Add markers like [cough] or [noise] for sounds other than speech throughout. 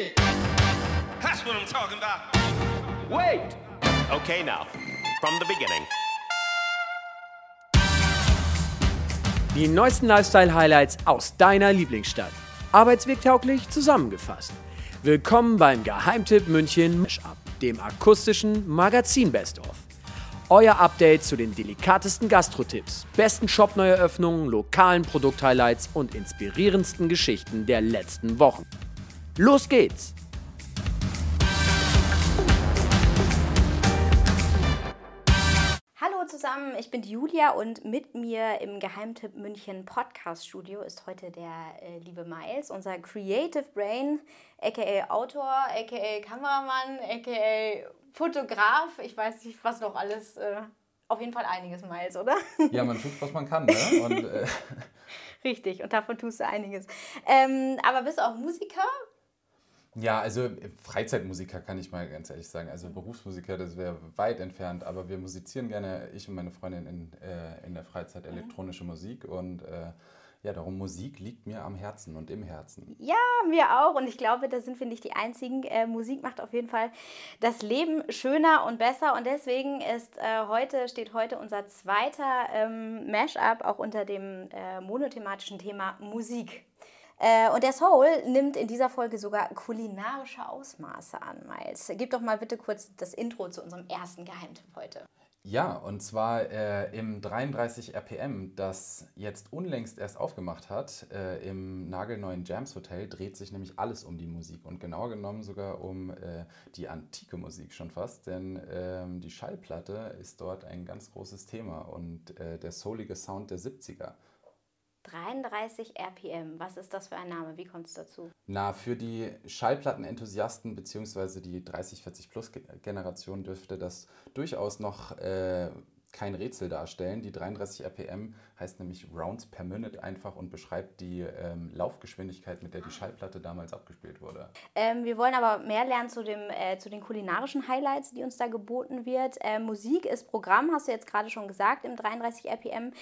shit. That's what I'm talking about. Wait! Okay, now, from the beginning. Die neuesten Lifestyle-Highlights aus deiner Lieblingsstadt. Arbeitswegtauglich zusammengefasst. Willkommen beim Geheimtipp München Mashup, dem akustischen Magazin Best of. Euer Update zu den delikatesten Gastro-Tipps, besten Shop-Neueröffnungen, lokalen Produkt-Highlights und inspirierendsten Geschichten der letzten Wochen. Los geht's! Hallo zusammen, ich bin Julia und mit mir im Geheimtipp München Podcast Studio ist heute der äh, liebe Miles, unser Creative Brain, aka Autor, aka Kameramann, aka Fotograf. Ich weiß nicht, was noch alles. Äh, auf jeden Fall einiges, Miles, oder? Ja, man tut, was man kann. Ne? Und, äh, [laughs] Richtig, und davon tust du einiges. Ähm, aber bist du auch Musiker? Ja, also Freizeitmusiker kann ich mal ganz ehrlich sagen. Also Berufsmusiker, das wäre weit entfernt, aber wir musizieren gerne, ich und meine Freundin, in, äh, in der Freizeit elektronische Musik und äh, ja, darum Musik liegt mir am Herzen und im Herzen. Ja, mir auch. Und ich glaube, da sind wir nicht die Einzigen. Äh, Musik macht auf jeden Fall das Leben schöner und besser. Und deswegen ist äh, heute, steht heute unser zweiter ähm, Mashup auch unter dem äh, monothematischen Thema Musik. Äh, und der Soul nimmt in dieser Folge sogar kulinarische Ausmaße an, Miles. Gib doch mal bitte kurz das Intro zu unserem ersten Geheimtipp heute. Ja, und zwar äh, im 33 RPM, das jetzt unlängst erst aufgemacht hat, äh, im nagelneuen Jams Hotel, dreht sich nämlich alles um die Musik und genauer genommen sogar um äh, die antike Musik schon fast, denn ähm, die Schallplatte ist dort ein ganz großes Thema und äh, der soulige Sound der 70er. 33 RPM, was ist das für ein Name? Wie kommt es dazu? Na, für die Schallplattenenthusiasten bzw. die 30-40-Plus-Generation dürfte das durchaus noch äh, kein Rätsel darstellen. Die 33 RPM heißt nämlich Rounds per Minute einfach und beschreibt die ähm, Laufgeschwindigkeit, mit der die Schallplatte damals abgespielt wurde. Ähm, wir wollen aber mehr lernen zu, dem, äh, zu den kulinarischen Highlights, die uns da geboten wird. Äh, Musik ist Programm, hast du jetzt gerade schon gesagt, im 33 RPM.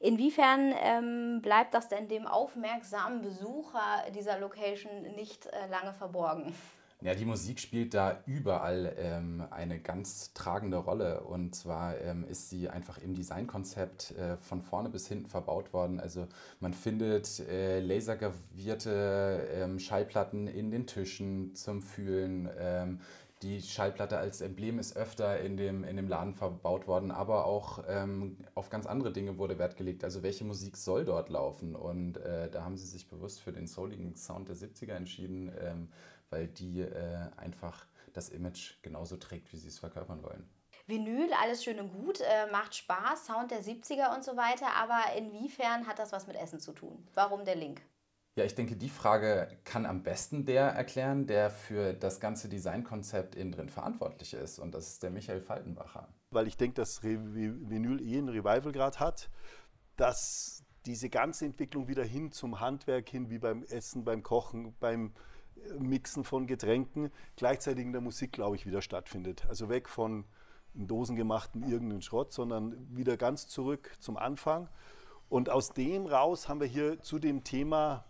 Inwiefern ähm, bleibt das denn dem aufmerksamen Besucher dieser Location nicht äh, lange verborgen? Ja, die Musik spielt da überall ähm, eine ganz tragende Rolle. Und zwar ähm, ist sie einfach im Designkonzept äh, von vorne bis hinten verbaut worden. Also man findet äh, lasergravierte ähm, Schallplatten in den Tischen zum Fühlen. Ähm, die Schallplatte als Emblem ist öfter in dem, in dem Laden verbaut worden, aber auch ähm, auf ganz andere Dinge wurde Wert gelegt. Also welche Musik soll dort laufen? Und äh, da haben sie sich bewusst für den souligen Sound der 70er entschieden, ähm, weil die äh, einfach das Image genauso trägt, wie sie es verkörpern wollen. Vinyl, alles schön und gut, äh, macht Spaß, Sound der 70er und so weiter, aber inwiefern hat das was mit Essen zu tun? Warum der Link? Ja, ich denke, die Frage kann am besten der erklären, der für das ganze Designkonzept innen drin verantwortlich ist. Und das ist der Michael Faltenbacher. weil ich denke, dass Re Vinyl eh einen Revival gerade hat, dass diese ganze Entwicklung wieder hin zum Handwerk hin, wie beim Essen, beim Kochen, beim äh, Mixen von Getränken, gleichzeitig in der Musik, glaube ich, wieder stattfindet. Also weg von in Dosen gemachten irgendeinen Schrott, sondern wieder ganz zurück zum Anfang. Und aus dem raus haben wir hier zu dem Thema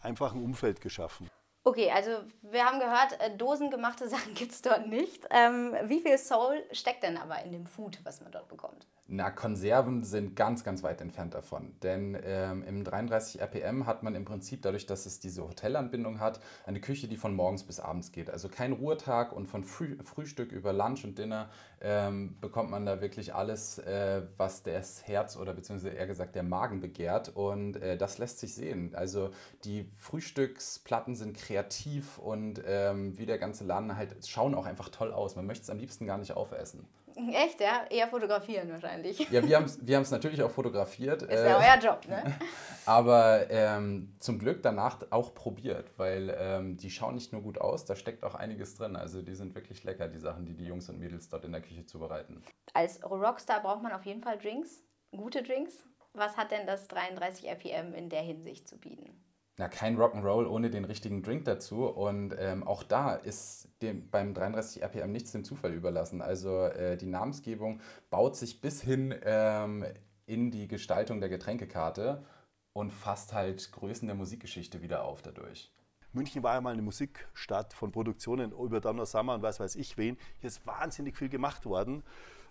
einfach ein Umfeld geschaffen. Okay, also wir haben gehört, äh, dosengemachte [laughs] Sachen gibt es dort nicht. Ähm, wie viel Soul steckt denn aber in dem Food, was man dort bekommt? Na, Konserven sind ganz, ganz weit entfernt davon. Denn ähm, im 33 RPM hat man im Prinzip, dadurch, dass es diese Hotelanbindung hat, eine Küche, die von morgens bis abends geht. Also kein Ruhetag und von Früh Frühstück über Lunch und Dinner ähm, bekommt man da wirklich alles, äh, was das Herz oder beziehungsweise eher gesagt der Magen begehrt. Und äh, das lässt sich sehen. Also die Frühstücksplatten sind kreativ und ähm, wie der ganze Laden halt schauen auch einfach toll aus. Man möchte es am liebsten gar nicht aufessen. [laughs] Echt, ja? Eher fotografieren wahrscheinlich. Ja, wir haben es wir haben's natürlich auch fotografiert. Ist ja euer Job, ne? [laughs] Aber ähm, zum Glück danach auch probiert, weil ähm, die schauen nicht nur gut aus, da steckt auch einiges drin. Also die sind wirklich lecker, die Sachen, die die Jungs und Mädels dort in der Küche zubereiten. Als Rockstar braucht man auf jeden Fall Drinks, gute Drinks. Was hat denn das 33 RPM in der Hinsicht zu bieten? Na, kein Rock'n'Roll ohne den richtigen Drink dazu. Und ähm, auch da ist dem, beim 33 RPM nichts dem Zufall überlassen. Also äh, die Namensgebung baut sich bis hin ähm, in die Gestaltung der Getränkekarte und fasst halt Größen der Musikgeschichte wieder auf dadurch. München war ja mal eine Musikstadt von Produktionen über Donner Summer und was weiß ich wen. Hier ist wahnsinnig viel gemacht worden.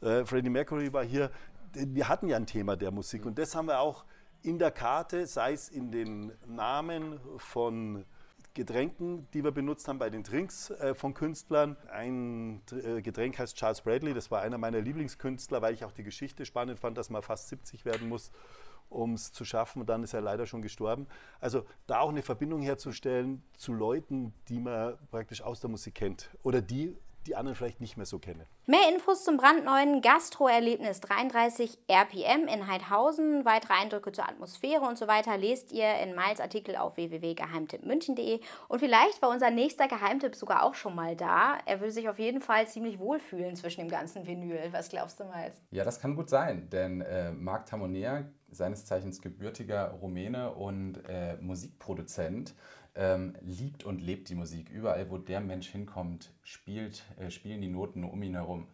Äh, Freddie Mercury war hier. Wir hatten ja ein Thema der Musik und das haben wir auch in der Karte, sei es in den Namen von Getränken, die wir benutzt haben bei den Drinks äh, von Künstlern. Ein äh, Getränk heißt Charles Bradley, das war einer meiner Lieblingskünstler, weil ich auch die Geschichte spannend fand, dass man fast 70 werden muss, um es zu schaffen. Und dann ist er leider schon gestorben. Also da auch eine Verbindung herzustellen zu Leuten, die man praktisch aus der Musik kennt oder die die anderen vielleicht nicht mehr so kennen. Mehr Infos zum brandneuen Gastro-Erlebnis 33 RPM in Heidhausen, weitere Eindrücke zur Atmosphäre und so weiter lest ihr in Miles Artikel auf www.geheimtippmünchen.de. Und vielleicht war unser nächster Geheimtipp sogar auch schon mal da. Er würde sich auf jeden Fall ziemlich wohlfühlen zwischen dem ganzen Vinyl. Was glaubst du, Miles? Ja, das kann gut sein, denn äh, Marc Tamonea, seines Zeichens gebürtiger Rumäne und äh, Musikproduzent, ähm, liebt und lebt die Musik. Überall, wo der Mensch hinkommt, spielt, äh, spielen die Noten um ihn herum.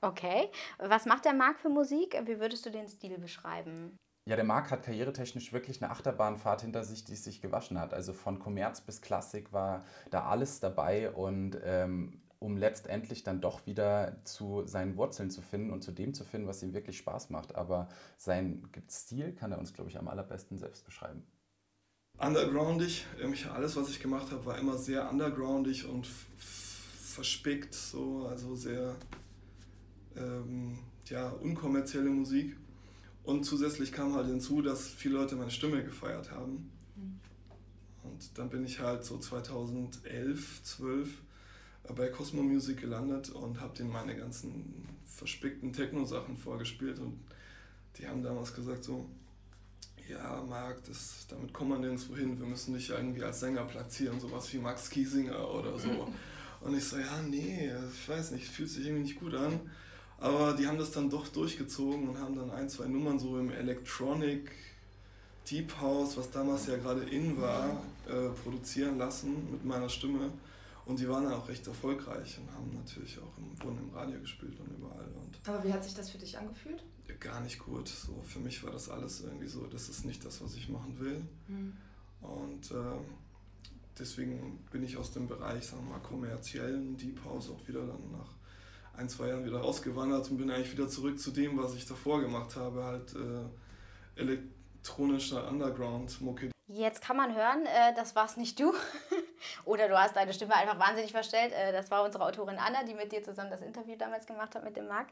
Okay. Was macht der Marc für Musik? Wie würdest du den Stil beschreiben? Ja, der Marc hat karrieretechnisch wirklich eine Achterbahnfahrt hinter sich, die sich gewaschen hat. Also von Kommerz bis Klassik war da alles dabei und ähm, um letztendlich dann doch wieder zu seinen Wurzeln zu finden und zu dem zu finden, was ihm wirklich Spaß macht. Aber seinen Stil kann er uns, glaube ich, am allerbesten selbst beschreiben undergroundig. alles, was ich gemacht habe, war immer sehr undergroundig und verspickt, so, also sehr ähm, ja, unkommerzielle Musik. Und zusätzlich kam halt hinzu, dass viele Leute meine Stimme gefeiert haben. Mhm. Und dann bin ich halt so 2011, 12 bei Cosmo Music gelandet und habe denen meine ganzen verspickten Techno-Sachen vorgespielt. Und die haben damals gesagt so, ja, Marc, das, damit kommt man nirgendwo hin, wir müssen dich irgendwie als Sänger platzieren, sowas wie Max Kiesinger oder so. Und ich so, ja, nee, ich weiß nicht, fühlt sich irgendwie nicht gut an. Aber die haben das dann doch durchgezogen und haben dann ein, zwei Nummern so im Electronic Deep House, was damals ja gerade in war, äh, produzieren lassen mit meiner Stimme. Und die waren dann auch recht erfolgreich und haben natürlich auch im, wurden im Radio gespielt und überall. Und Aber wie hat sich das für dich angefühlt? gar nicht gut. So, für mich war das alles irgendwie so, das ist nicht das, was ich machen will. Mhm. Und äh, deswegen bin ich aus dem Bereich, sagen wir mal, kommerziellen Deep House auch wieder dann nach ein, zwei Jahren wieder rausgewandert und bin eigentlich wieder zurück zu dem, was ich davor gemacht habe, halt äh, elektronischer Underground-Mucke. Jetzt kann man hören, äh, das war's nicht du. [laughs] Oder du hast deine Stimme einfach wahnsinnig verstellt. Äh, das war unsere Autorin Anna, die mit dir zusammen das Interview damals gemacht hat mit dem Marc.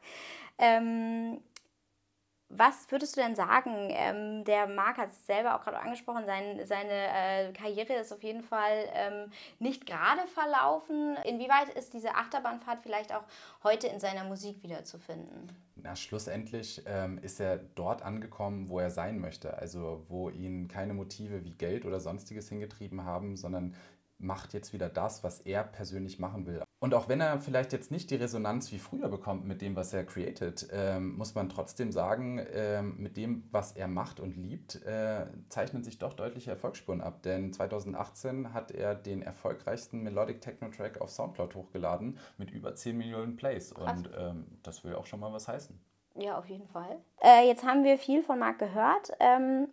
Ähm, was würdest du denn sagen? Ähm, der Marc hat es selber auch gerade angesprochen, sein, seine äh, Karriere ist auf jeden Fall ähm, nicht gerade verlaufen. Inwieweit ist diese Achterbahnfahrt vielleicht auch heute in seiner Musik wiederzufinden? Na, schlussendlich ähm, ist er dort angekommen, wo er sein möchte. Also wo ihn keine Motive wie Geld oder sonstiges hingetrieben haben, sondern macht jetzt wieder das, was er persönlich machen will. Und auch wenn er vielleicht jetzt nicht die Resonanz wie früher bekommt mit dem, was er created, ähm, muss man trotzdem sagen, ähm, mit dem, was er macht und liebt, äh, zeichnen sich doch deutliche Erfolgsspuren ab. Denn 2018 hat er den erfolgreichsten Melodic Techno Track auf Soundcloud hochgeladen mit über 10 Millionen Plays. Krass. Und ähm, das will auch schon mal was heißen. Ja, auf jeden Fall. Äh, jetzt haben wir viel von Marc gehört. Ähm,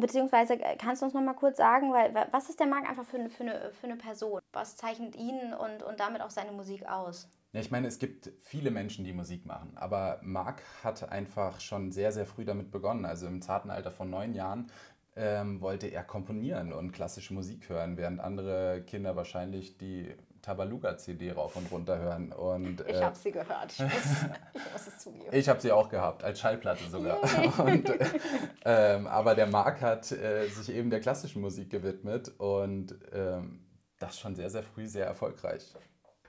Beziehungsweise äh, kannst du uns noch mal kurz sagen, weil, was ist der Marc einfach für eine, für, eine, für eine Person? Was zeichnet ihn und, und damit auch seine Musik aus? Ja, ich meine, es gibt viele Menschen, die Musik machen, aber Marc hat einfach schon sehr, sehr früh damit begonnen. Also im zarten Alter von neun Jahren ähm, wollte er komponieren und klassische Musik hören, während andere Kinder wahrscheinlich die Tabaluga-CD rauf und runter hören. Und, ich äh, habe sie gehört, ich muss, ich muss, es zugeben. Ich habe sie auch gehabt, als Schallplatte sogar. [laughs] und, ähm, aber der Marc hat äh, sich eben der klassischen Musik gewidmet und ähm, das schon sehr, sehr früh sehr erfolgreich.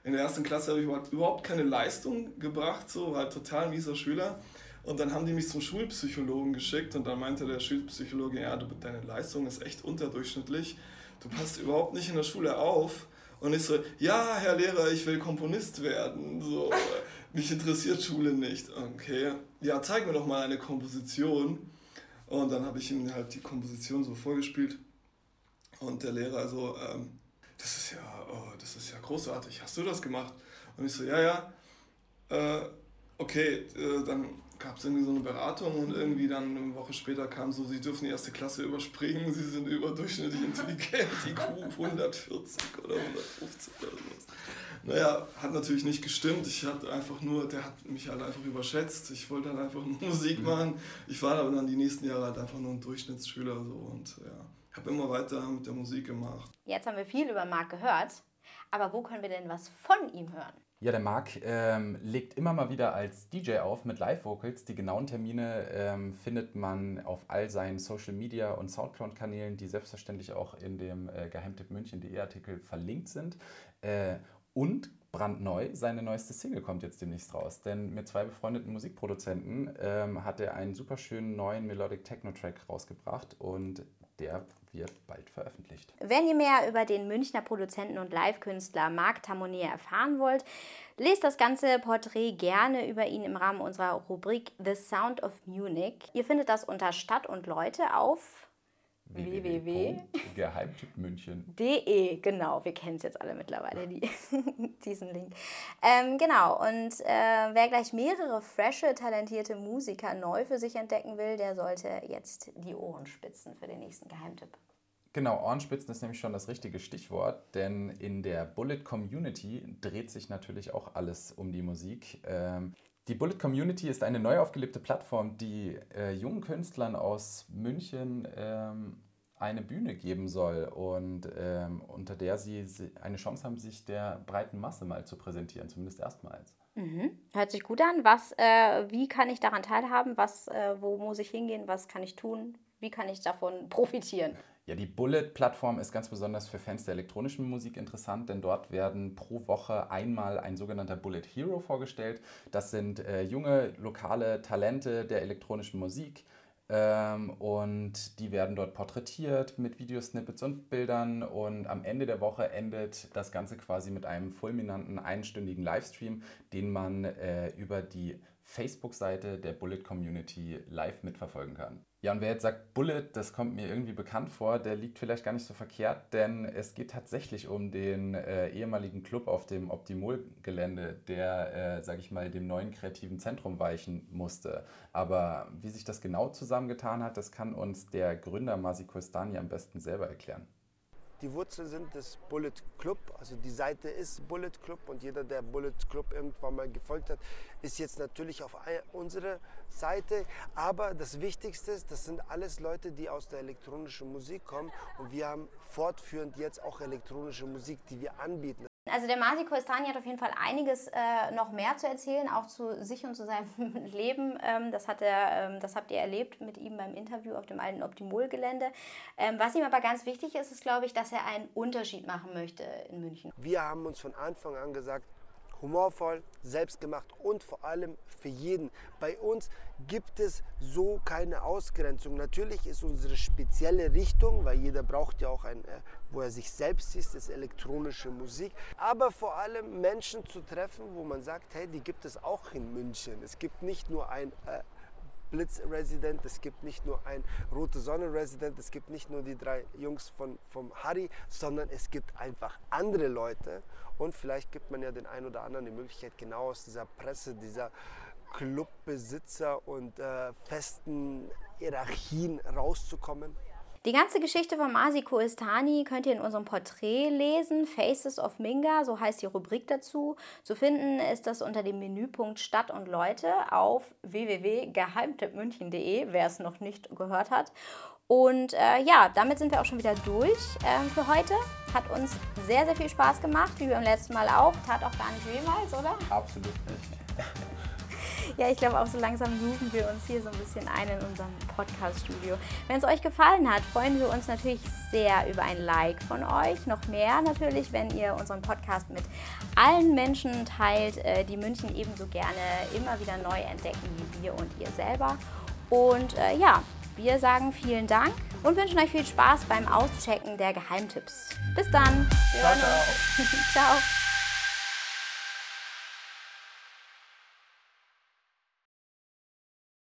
In der ersten Klasse habe ich überhaupt keine Leistung gebracht, so war halt total mieser Schüler. Und dann haben die mich zum Schulpsychologen geschickt und dann meinte der Schulpsychologe, ja, du, deine Leistung ist echt unterdurchschnittlich, du passt überhaupt nicht in der Schule auf und ich so, ja, Herr Lehrer, ich will Komponist werden. So, [laughs] mich interessiert Schule nicht. Okay, ja, zeig mir doch mal eine Komposition. Und dann habe ich ihm halt die Komposition so vorgespielt. Und der Lehrer so, ähm, das ist ja, oh, das ist ja großartig. Hast du das gemacht? Und ich so, ja, ja. Äh, okay, äh, dann gab es irgendwie so eine Beratung und irgendwie dann eine Woche später kam so, Sie dürfen die erste Klasse überspringen, Sie sind überdurchschnittlich intelligent, IQ 140 [laughs] oder 150 oder sowas. Naja, hat natürlich nicht gestimmt. Ich hatte einfach nur, der hat mich halt einfach überschätzt. Ich wollte dann einfach nur [laughs] Musik Mhm. machen. Ich war aber dann die nächsten Jahre halt einfach nur ein Durchschnittsschüler so und ja, habe immer weiter mit der Musik gemacht. Jetzt haben wir viel über Marc gehört, aber wo können wir denn was von ihm hören? Ja, der Marc ähm, legt immer mal wieder als DJ auf mit Live-Vocals. Die genauen Termine ähm, findet man auf all seinen Social-Media- und Soundcloud-Kanälen, die selbstverständlich auch in dem äh, Geheimtipp München.de Artikel verlinkt sind. Äh, und brandneu, seine neueste Single kommt jetzt demnächst raus. Denn mit zwei befreundeten Musikproduzenten ähm, hat er einen super schönen neuen Melodic Techno-Track rausgebracht und der wird bald veröffentlicht. Wenn ihr mehr über den Münchner Produzenten und Live-Künstler Marc Tamonier erfahren wollt, lest das ganze Porträt gerne über ihn im Rahmen unserer Rubrik The Sound of Munich. Ihr findet das unter Stadt und Leute auf www. Geheimtipp München. [laughs] De, genau, wir kennen es jetzt alle mittlerweile, die, [laughs] diesen Link. Ähm, genau, und äh, wer gleich mehrere frische, talentierte Musiker neu für sich entdecken will, der sollte jetzt die Ohren spitzen für den nächsten Geheimtipp. Genau, Ohrenspitzen ist nämlich schon das richtige Stichwort, denn in der Bullet Community dreht sich natürlich auch alles um die Musik. Ähm, die Bullet Community ist eine neu aufgelebte Plattform, die äh, jungen Künstlern aus München ähm, eine Bühne geben soll und ähm, unter der sie si- eine Chance haben, sich der breiten Masse mal zu präsentieren, zumindest erstmals. Hört sich gut an. Was, äh, wie kann ich daran teilhaben? Was, äh, wo muss ich hingehen? Was kann ich tun? Wie kann ich davon profitieren? Ja, die Bullet-Plattform ist ganz besonders für Fans der elektronischen Musik interessant, denn dort werden pro Woche einmal ein sogenannter Bullet Hero vorgestellt. Das sind äh, junge, lokale Talente der elektronischen Musik. Ähm, und die werden dort porträtiert mit Videosnippets und Bildern. Und am Ende der Woche endet das Ganze quasi mit einem fulminanten einstündigen Livestream, den man äh, über die Facebook-Seite der Bullet Community live mitverfolgen kann. Ja, und wer jetzt sagt, Bullet, das kommt mir irgendwie bekannt vor, der liegt vielleicht gar nicht so verkehrt, denn es geht tatsächlich um den äh, ehemaligen Club auf dem Optimol-Gelände, der, äh, sage ich mal, dem neuen kreativen Zentrum weichen musste. Aber wie sich das genau zusammengetan hat, das kann uns der Gründer Masi Kostani am besten selber erklären. Die Wurzeln sind des Bullet Club, also die Seite ist Bullet Club und jeder, der Bullet Club irgendwann mal gefolgt hat, ist jetzt natürlich auf ei- unsere Seite. Aber das Wichtigste ist, das sind alles Leute, die aus der elektronischen Musik kommen und wir haben fortführend jetzt auch elektronische Musik, die wir anbieten. Also der Masi Koestani hat auf jeden Fall einiges äh, noch mehr zu erzählen, auch zu sich und zu seinem [laughs] Leben. Ähm, das, hat er, ähm, das habt ihr erlebt mit ihm beim Interview auf dem alten Optimol-Gelände. Ähm, was ihm aber ganz wichtig ist, ist, glaube ich, dass er einen Unterschied machen möchte in München. Wir haben uns von Anfang an gesagt, humorvoll, selbstgemacht und vor allem für jeden. Bei uns gibt es so keine Ausgrenzung. Natürlich ist unsere spezielle Richtung, weil jeder braucht ja auch ein, äh, wo er sich selbst ist, ist elektronische Musik. Aber vor allem Menschen zu treffen, wo man sagt, hey, die gibt es auch in München. Es gibt nicht nur ein äh, Blitz-Resident, es gibt nicht nur ein Rote Sonne-Resident, es gibt nicht nur die drei Jungs von, vom Harry, sondern es gibt einfach andere Leute. Und vielleicht gibt man ja den einen oder anderen die Möglichkeit, genau aus dieser Presse, dieser Clubbesitzer und äh, festen Hierarchien rauszukommen. Die ganze Geschichte von Masi Koestani könnt ihr in unserem Porträt lesen, Faces of Minga, so heißt die Rubrik dazu. Zu finden ist das unter dem Menüpunkt Stadt und Leute auf www.geheimtippmünchen.de, wer es noch nicht gehört hat. Und äh, ja, damit sind wir auch schon wieder durch ähm, für heute. Hat uns sehr, sehr viel Spaß gemacht, wie beim letzten Mal auch. Tat auch gar nicht wehmals, oder? Absolut nicht. [laughs] Ja, ich glaube auch so langsam suchen wir uns hier so ein bisschen ein in unserem Podcast-Studio. Wenn es euch gefallen hat, freuen wir uns natürlich sehr über ein Like von euch. Noch mehr natürlich, wenn ihr unseren Podcast mit allen Menschen teilt, äh, die München ebenso gerne immer wieder neu entdecken wie wir und ihr selber. Und äh, ja, wir sagen vielen Dank und wünschen euch viel Spaß beim Auschecken der Geheimtipps. Bis dann. Wir uns. ciao. [laughs]